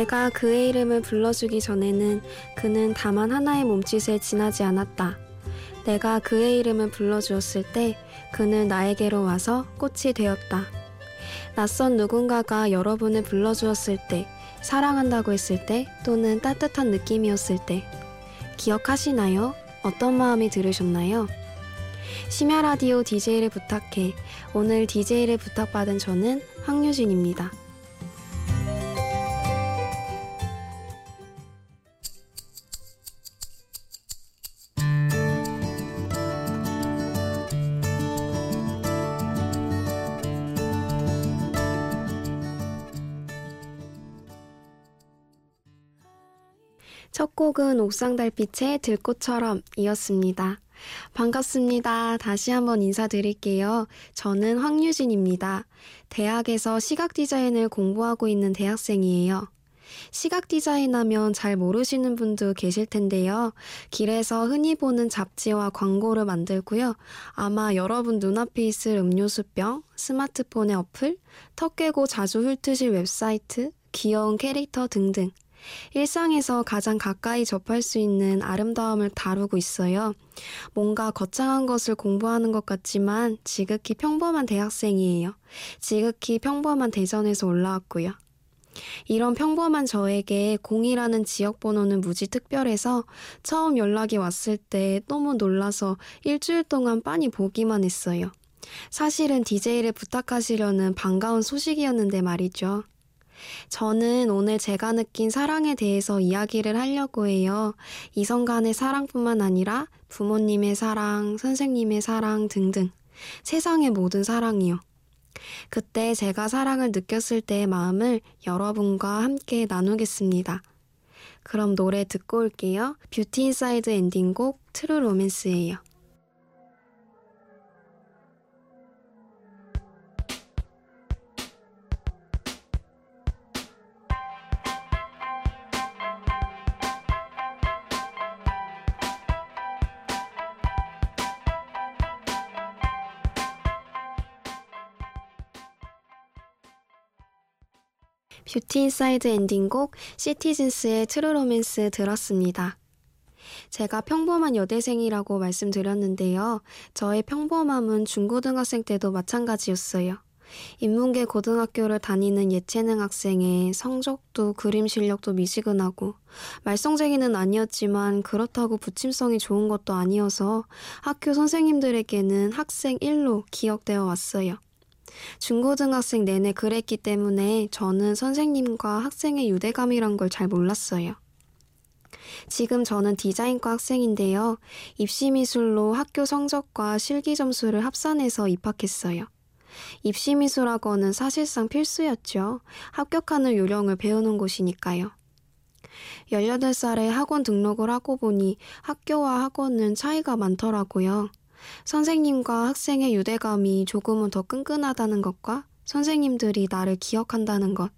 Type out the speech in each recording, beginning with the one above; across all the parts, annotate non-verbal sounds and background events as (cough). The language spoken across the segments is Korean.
내가 그의 이름을 불러주기 전에는 그는 다만 하나의 몸짓에 지나지 않았다. 내가 그의 이름을 불러주었을 때 그는 나에게로 와서 꽃이 되었다. 낯선 누군가가 여러분을 불러주었을 때, 사랑한다고 했을 때, 또는 따뜻한 느낌이었을 때, 기억하시나요? 어떤 마음이 들으셨나요? 심야 라디오 DJ를 부탁해. 오늘 DJ를 부탁받은 저는 황유진입니다. 첫 곡은 옥상 달빛의 들꽃처럼 이었습니다. 반갑습니다. 다시 한번 인사드릴게요. 저는 황유진입니다. 대학에서 시각 디자인을 공부하고 있는 대학생이에요. 시각 디자인 하면 잘 모르시는 분도 계실 텐데요. 길에서 흔히 보는 잡지와 광고를 만들고요. 아마 여러분 눈앞에 있을 음료수병, 스마트폰의 어플, 턱 깨고 자주 훑으실 웹사이트, 귀여운 캐릭터 등등. 일상에서 가장 가까이 접할 수 있는 아름다움을 다루고 있어요. 뭔가 거창한 것을 공부하는 것 같지만 지극히 평범한 대학생이에요. 지극히 평범한 대전에서 올라왔고요. 이런 평범한 저에게 0이라는 지역 번호는 무지 특별해서 처음 연락이 왔을 때 너무 놀라서 일주일 동안 빤히 보기만 했어요. 사실은 DJ를 부탁하시려는 반가운 소식이었는데 말이죠. 저는 오늘 제가 느낀 사랑에 대해서 이야기를 하려고 해요. 이성 간의 사랑뿐만 아니라 부모님의 사랑, 선생님의 사랑 등등. 세상의 모든 사랑이요. 그때 제가 사랑을 느꼈을 때의 마음을 여러분과 함께 나누겠습니다. 그럼 노래 듣고 올게요. 뷰티 인사이드 엔딩곡 True Romance예요. 뷰티 인사이드 엔딩곡 Citizens의 True Romance 들었습니다. 제가 평범한 여대생이라고 말씀드렸는데요. 저의 평범함은 중고등학생 때도 마찬가지였어요. 인문계 고등학교를 다니는 예체능 학생의 성적도 그림 실력도 미지근하고 말썽쟁이는 아니었지만 그렇다고 붙임성이 좋은 것도 아니어서 학교 선생님들에게는 학생 1로 기억되어 왔어요. 중고등학생 내내 그랬기 때문에 저는 선생님과 학생의 유대감이란 걸 잘 몰랐어요. 지금 저는 디자인과 학생인데요. 입시미술로 학교 성적과 실기 점수를 합산해서 입학했어요. 입시미술학원은 사실상 필수였죠. 합격하는 요령을 배우는 곳이니까요. 18살에 학원 등록을 하고 보니 학교와 학원은 차이가 많더라고요. 선생님과 학생의 유대감이 조금은 더 끈끈하다는 것과 선생님들이 나를 기억한다는 것.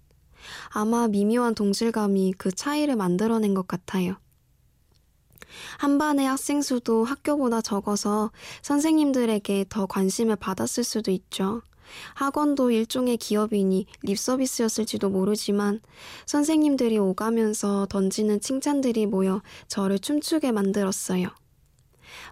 아마 미묘한 동질감이 그 차이를 만들어낸 것 같아요. 한 반의 학생 수도 학교보다 적어서 선생님들에게 더 관심을 받았을 수도 있죠. 학원도 일종의 기업이니 립서비스였을지도 모르지만 선생님들이 오가면서 던지는 칭찬들이 모여 저를 춤추게 만들었어요.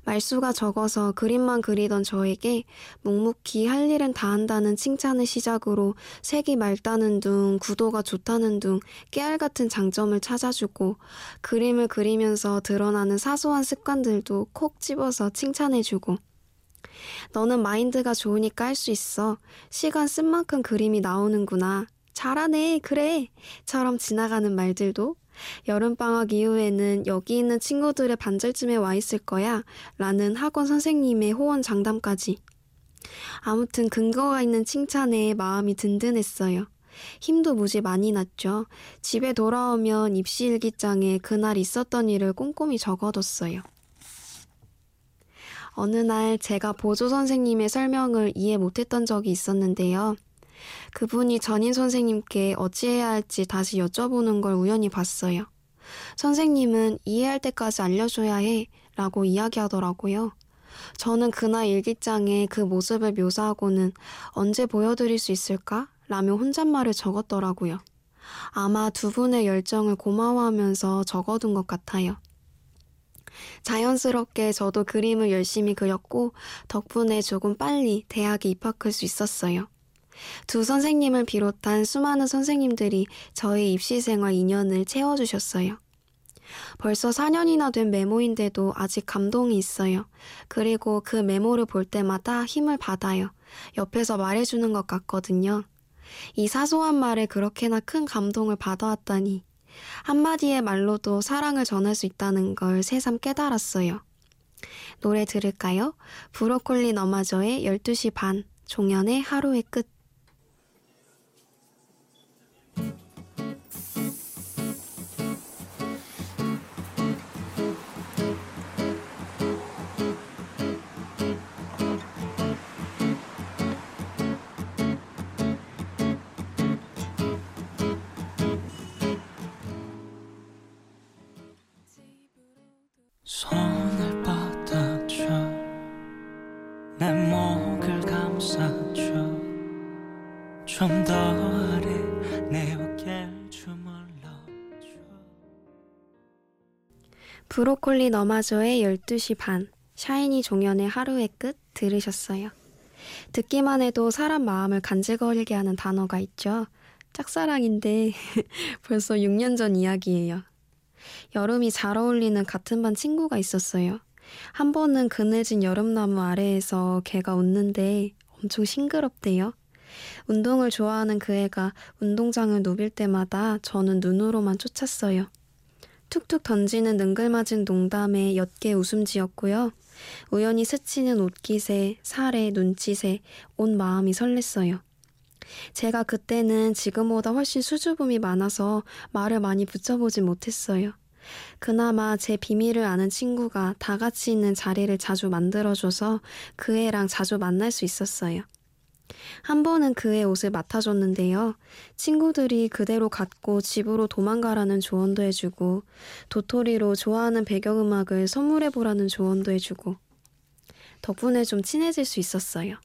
말수가 적어서 그림만 그리던 저에게 묵묵히 할 일은 다 한다는 칭찬을 시작으로 색이 맑다는 둥, 구도가 좋다는 둥, 깨알 같은 장점을 찾아주고 그림을 그리면서 드러나는 사소한 습관들도 콕 집어서 칭찬해주고 너는 마인드가 좋으니까 할 수 있어. 시간 쓴 만큼 그림이 나오는구나. 잘하네, 그래. 처럼 지나가는 말들도 여름방학 이후에는 여기 있는 친구들의 반절쯤에 와 있을 거야. 라는 학원 선생님의 호언 장담까지. 아무튼 근거가 있는 칭찬에 마음이 든든했어요. 힘도 무지 많이 났죠. 집에 돌아오면 입시일기장에 그날 있었던 일을 꼼꼼히 적어뒀어요. 어느 날 제가 보조 선생님의 설명을 이해 못했던 적이 있었는데요. 그분이 전인 선생님께 어찌해야 할지 다시 여쭤보는 걸 우연히 봤어요. 선생님은 이해할 때까지 알려줘야 해 라고 이야기하더라고요. 저는 그날 일기장에 그 모습을 묘사하고는 언제 보여드릴 수 있을까? 라며 혼잣말을 적었더라고요. 아마 두 분의 열정을 고마워하면서 적어둔 것 같아요. 자연스럽게 저도 그림을 열심히 그렸고 덕분에 조금 빨리 대학에 입학할 수 있었어요. 두 선생님을 비롯한 수많은 선생님들이 저의 입시생활 인연을 채워주셨어요. 벌써 4년이나 된 메모인데도 아직 감동이 있어요. 그리고 그 메모를 볼 때마다 힘을 받아요. 옆에서 말해주는 것 같거든요. 이 사소한 말에 그렇게나 큰 감동을 받아왔다니. 한마디의 말로도 사랑을 전할 수 있다는 걸 새삼 깨달았어요. 노래 들을까요? 브로콜리 너마저의 12시 반, 종현의 하루의 끝. 내 목을 감싸줘 좀 더 아래 내 어깨를 주물러줘 브로콜리 너마저의 12시 반, 샤이니 종현의 하루의 끝 들으셨어요. 듣기만 해도 사람 마음을 간질거리게 하는 단어가 있죠. 짝사랑인데 (laughs) 벌써 6년 전 이야기예요. 여름이 잘 어울리는 같은 반 친구가 있었어요. 한 번은 그늘진 여름나무 아래에서 걔가 웃는데 엄청 싱그럽대요. 운동을 좋아하는 그 애가 운동장을 누빌 때마다 저는 눈으로만 쫓았어요. 툭툭 던지는 능글맞은 농담에 옅게 웃음 지었고요. 우연히 스치는 옷깃에, 살에, 눈짓에 온 마음이 설렜어요. 제가 그때는 지금보다 훨씬 수줍음이 많아서 말을 많이 붙여보지 못했어요. 그나마 제 비밀을 아는 친구가 다 같이 있는 자리를 자주 만들어줘서 그 애랑 자주 만날 수 있었어요. 한 번은 그의 옷을 맡아줬는데요. 친구들이 그대로 갖고 집으로 도망가라는 조언도 해주고, 도토리로 좋아하는 배경음악을 선물해보라는 조언도 해주고, 덕분에 좀 친해질 수 있었어요.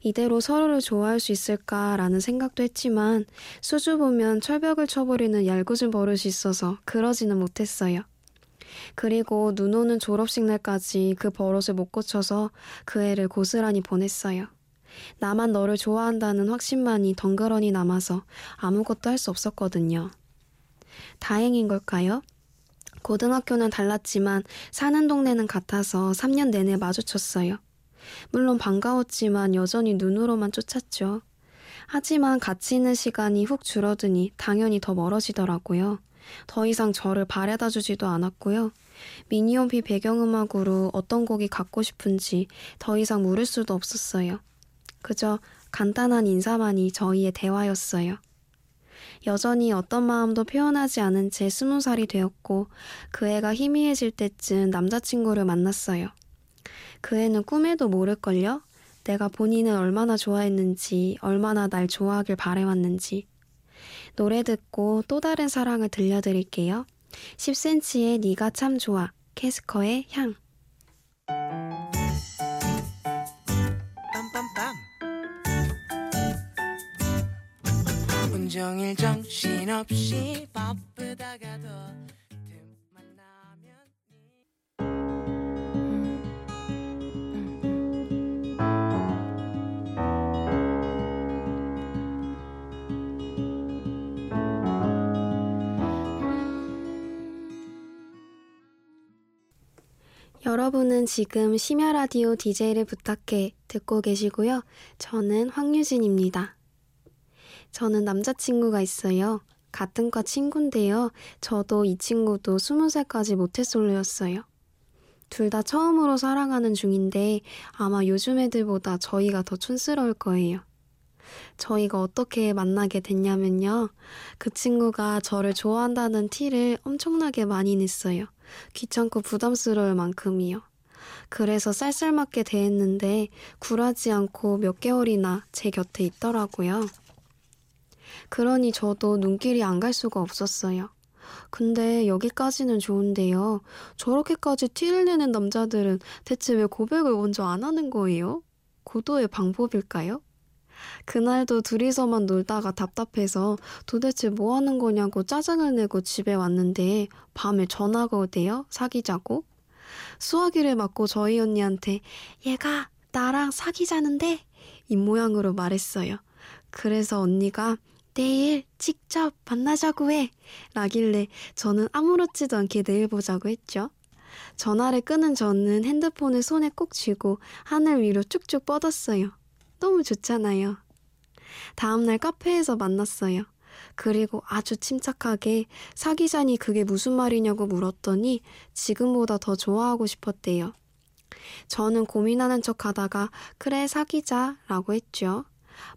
이대로 서로를 좋아할 수 있을까라는 생각도 했지만 수줍으면 철벽을 쳐버리는 얄궂은 버릇이 있어서 그러지는 못했어요. 그리고 눈 오는 졸업식 날까지 그 버릇을 못 고쳐서 그 애를 고스란히 보냈어요. 나만 너를 좋아한다는 확신만이 덩그러니 남아서 아무것도 할 수 없었거든요. 다행인 걸까요? 고등학교는 달랐지만 사는 동네는 같아서 3년 내내 마주쳤어요. 물론 반가웠지만 여전히 눈으로만 쫓았죠. 하지만 같이 있는 시간이 훅 줄어드니 당연히 더 멀어지더라고요. 더 이상 저를 바래다 주지도 않았고요. 미니홈피 배경음악으로 어떤 곡이 갖고 싶은지 더 이상 물을 수도 없었어요. 그저 간단한 인사만이 저희의 대화였어요. 여전히 어떤 마음도 표현하지 않은 채 스무 살이 되었고 그 애가 희미해질 때쯤 남자친구를 만났어요. 그 애는 꿈에도 모를걸요? 내가 본인을 얼마나 좋아했는지, 얼마나 날 좋아하길 바래왔는지. 노래 듣고 또 다른 사랑을 들려드릴게요. 10cm의 네가 참 좋아. 캐스커의 향. 온종일 정신없이 바쁘다가도 여러분은 지금 심야 라디오 DJ를 부탁해 듣고 계시고요. 저는 황유진입니다. 저는 남자친구가 있어요. 같은 과 친구인데요. 저도 이 친구도 스무 살까지 모태솔로였어요. 둘 다 처음으로 사랑하는 중인데 아마 요즘 애들보다 저희가 더 촌스러울 거예요. 저희가 어떻게 만나게 됐냐면요. 그 친구가 저를 좋아한다는 티를 엄청나게 많이 냈어요. 귀찮고 부담스러울 만큼이요. 그래서 쌀쌀맞게 대했는데 굴하지 않고 몇 개월이나 제 곁에 있더라고요. 그러니 저도 눈길이 안 갈 수가 없었어요. 근데 여기까지는 좋은데요. 저렇게까지 티를 내는 남자들은 대체 왜 고백을 먼저 안 하는 거예요? 고도의 방법일까요? 그날도 둘이서만 놀다가 답답해서 도대체 뭐 하는 거냐고 짜증을 내고 집에 왔는데 밤에 전화가 오대요. 사귀자고. 수화기를 맞고 저희 언니한테 얘가 나랑 사귀자는데 이 모양으로 말했어요. 그래서 언니가 내일 직접 만나자고 해 라길래 저는 아무렇지도 않게 내일 보자고 했죠. 전화를 끄는 저는 핸드폰을 손에 꼭 쥐고 하늘 위로 쭉쭉 뻗었어요. 너무 좋잖아요. 다음날 카페에서 만났어요. 그리고 아주 침착하게 사귀자니 그게 무슨 말이냐고 물었더니 지금보다 더 좋아하고 싶었대요. 저는 고민하는 척 하다가 그래 사귀자 라고 했죠.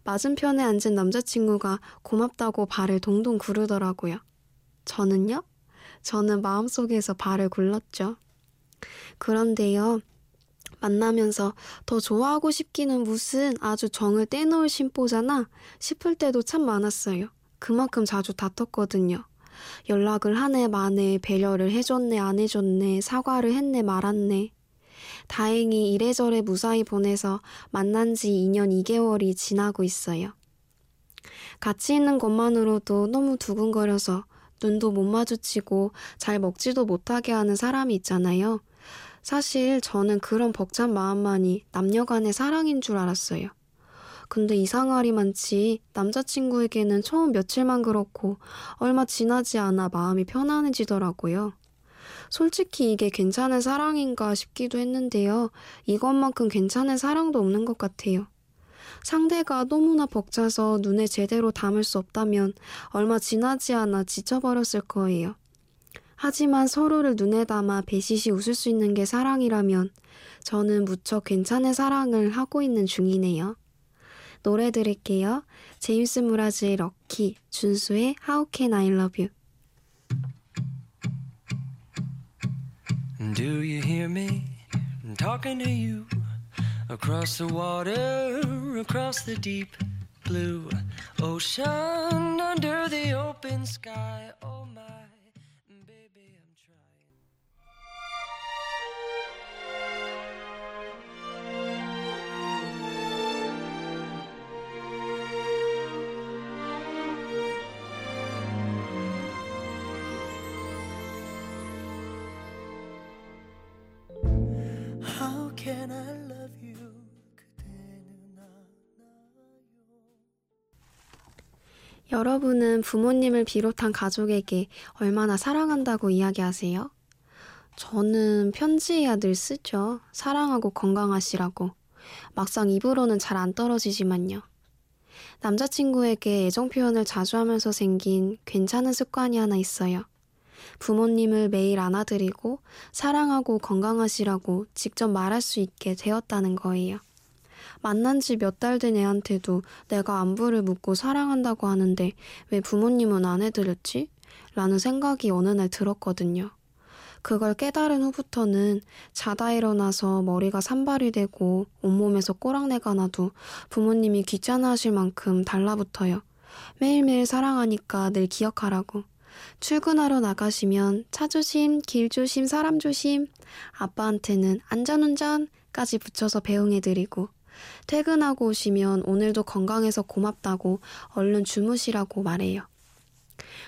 맞은편에 앉은 남자친구가 고맙다고 발을 동동 구르더라고요. 저는요? 저는 마음속에서 발을 굴렀죠. 그런데요. 만나면서 더 좋아하고 싶기는 무슨 아주 정을 떼놓을 심보잖아 싶을 때도 참 많았어요. 그만큼 자주 다퉜거든요. 연락을 하네 마네 배려를 해줬네 안 해줬네 사과를 했네 말았네. 다행히 이래저래 무사히 보내서 만난 지 2년 2개월이 지나고 있어요. 같이 있는 것만으로도 너무 두근거려서 눈도 못 마주치고 잘 먹지도 못하게 하는 사람이 있잖아요. 사실 저는 그런 벅찬 마음만이 남녀 간의 사랑인 줄 알았어요. 근데 이상하리만치 남자친구에게는 처음 며칠만 그렇고 얼마 지나지 않아 마음이 편안해지더라고요. 솔직히 이게 괜찮은 사랑인가 싶기도 했는데요. 이것만큼 괜찮은 사랑도 없는 것 같아요. 상대가 너무나 벅차서 눈에 제대로 담을 수 없다면 얼마 지나지 않아 지쳐버렸을 거예요. 하지만 서로를 눈에 담아 배시시 웃을 수 있는 게 사랑이라면 저는 무척 괜찮은 사랑을 하고 있는 중이네요. 노래 들을게요. 제임스 무라즈의 럭키, 준수의 How Can I Love You. Do you hear me talking to you across the water, across the deep blue ocean, under the open sky? Oh my, can I love you? 그대는 알아요. 여러분은 부모님을 비롯한 가족에게 얼마나 사랑한다고 이야기하세요? 저는 편지해야 늘 쓰죠. 사랑하고 건강하시라고. 막상 입으로는 잘 안 떨어지지만요. 남자친구에게 애정 표현을 자주 하면서 생긴 괜찮은 습관이 하나 있어요. 부모님을 매일 안아드리고 사랑하고 건강하시라고 직접 말할 수 있게 되었다는 거예요. 만난 지 몇 달 된 애한테도 내가 안부를 묻고 사랑한다고 하는데 왜 부모님은 안 해드렸지? 라는 생각이 어느 날 들었거든요. 그걸 깨달은 후부터는 자다 일어나서 머리가 산발이 되고 온몸에서 꼬랑내가 나도 부모님이 귀찮아 하실 만큼 달라붙어요. 매일매일 사랑하니까 늘 기억하라고. 출근하러 나가시면 차 조심, 길 조심, 사람 조심. 아빠한테는 안전운전까지 붙여서 배웅해드리고. 퇴근하고 오시면 오늘도 건강해서 고맙다고 얼른 주무시라고 말해요.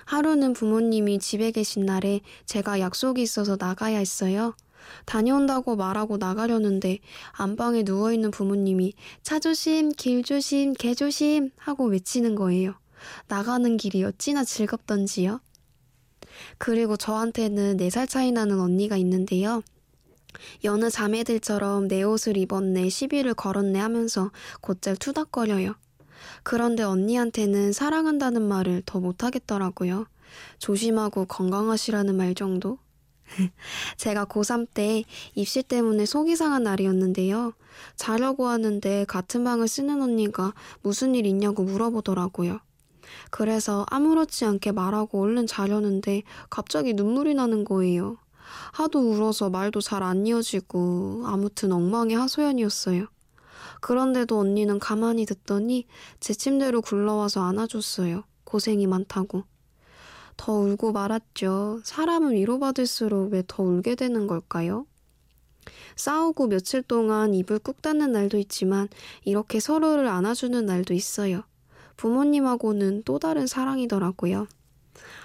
하루는 부모님이 집에 계신 날에 제가 약속이 있어서 나가야 했어요. 다녀온다고 말하고 나가려는데 안방에 누워있는 부모님이 차 조심, 길 조심, 개 조심 하고 외치는 거예요. 나가는 길이 어찌나 즐겁던지요. 그리고 저한테는 4살 차이 나는 언니가 있는데요. 여느 자매들처럼 내 옷을 입었네, 시비를 걸었네 하면서 곧잘 투닥거려요. 그런데 언니한테는 사랑한다는 말을 더 못하겠더라고요. 조심하고 건강하시라는 말 정도? (laughs) 제가 고3 때 입시 때문에 속이 상한 날이었는데요. 자려고 하는데 같은 방을 쓰는 언니가 무슨 일 있냐고 물어보더라고요. 그래서 아무렇지 않게 말하고 얼른 자려는데 갑자기 눈물이 나는 거예요. 하도 울어서 말도 잘 안 이어지고 아무튼 엉망의 하소연이었어요. 그런데도 언니는 가만히 듣더니 제 침대로 굴러와서 안아줬어요. 고생이 많다고. 더 울고 말았죠. 사람은 위로받을수록 왜 더 울게 되는 걸까요? 싸우고 며칠 동안 입을 꾹 닫는 날도 있지만 이렇게 서로를 안아주는 날도 있어요. 부모님하고는 또 다른 사랑이더라고요.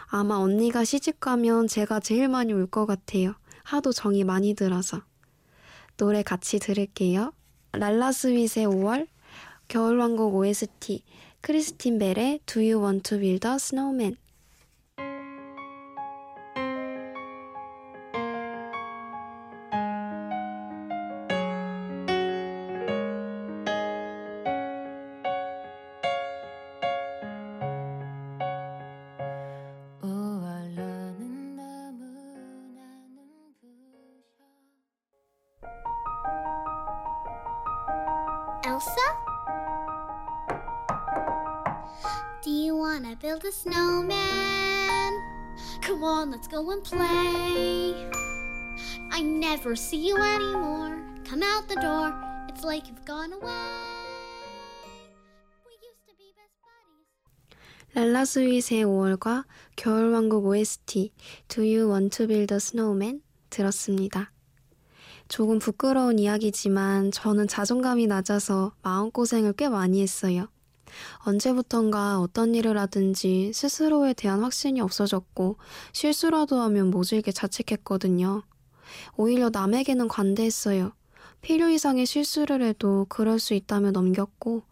아마 언니가 시집 가면 제가 제일 많이 울 것 같아요. 하도 정이 많이 들어서. 노래 같이 들을게요. 랄라스윗의 5월, 겨울왕국 OST, 크리스틴 벨의 Do You Want to Build a Snowman Elsa? Do you wanna build a snowman? Come on, let's go and play. I never see you anymore. Come out the door. It's like you've gone away. 랄라스윗의 5월과 겨울왕국 OST Do You Want to Build a Snowman 들었습니다. 조금 부끄러운 이야기지만 저는 자존감이 낮아서 마음고생을 꽤 많이 했어요. 언제부턴가 어떤 일을 하든지 스스로에 대한 확신이 없어졌고 실수라도 하면 모질게 자책했거든요. 오히려 남에게는 관대했어요. 필요 이상의 실수를 해도 그럴 수 있다며 넘겼고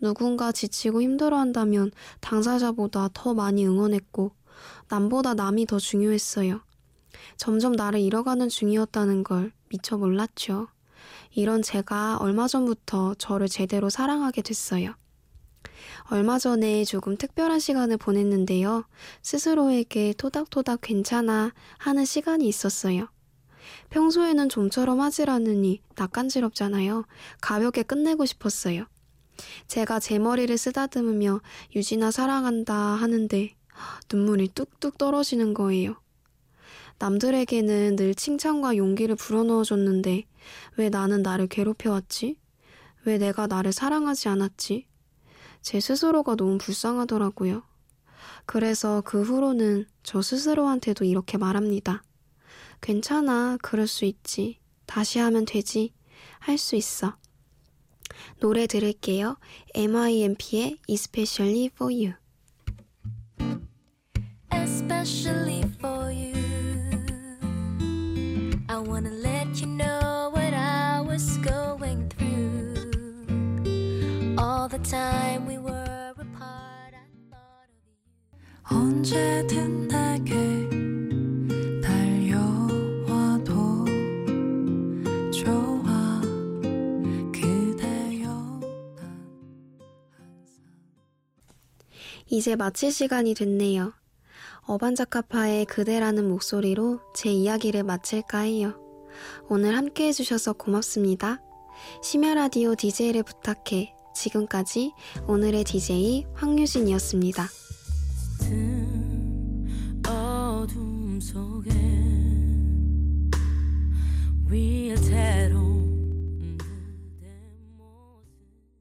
누군가 지치고 힘들어한다면 당사자보다 더 많이 응원했고 남보다 남이 더 중요했어요. 점점 나를 잃어가는 중이었다는 걸 미처 몰랐죠. 이런 제가 얼마 전부터 저를 제대로 사랑하게 됐어요. 얼마 전에 조금 특별한 시간을 보냈는데요. 스스로에게 토닥토닥 괜찮아 하는 시간이 있었어요. 평소에는 좀처럼 하질 않으니 낯간지럽잖아요. 가볍게 끝내고 싶었어요. 제가 제 머리를 쓰다듬으며 유진아 사랑한다 하는데 눈물이 뚝뚝 떨어지는 거예요. 남들에게는 늘 칭찬과 용기를 불어넣어줬는데 왜 나는 나를 괴롭혀왔지? 왜 내가 나를 사랑하지 않았지? 제 스스로가 너무 불쌍하더라고요. 그래서 그 후로는 저 스스로한테도 이렇게 말합니다. 괜찮아, 그럴 수 있지. 다시 하면 되지. 할 수 있어. 노래 들을게요. MIMP의 Especially for You. especially for you. I wanna let you know what I was going through. All the time we were apart, I thought of you. 언제든 내게 달려와도 좋아 그대여 이제 마칠 시간이 됐네요. 어반자카파의 그대라는 목소리로 제 이야기를 마칠까 해요. 오늘 함께 해주셔서 고맙습니다. 심야라디오 DJ를 부탁해. 지금까지 오늘의 DJ 황유진이었습니다. 어둠 속에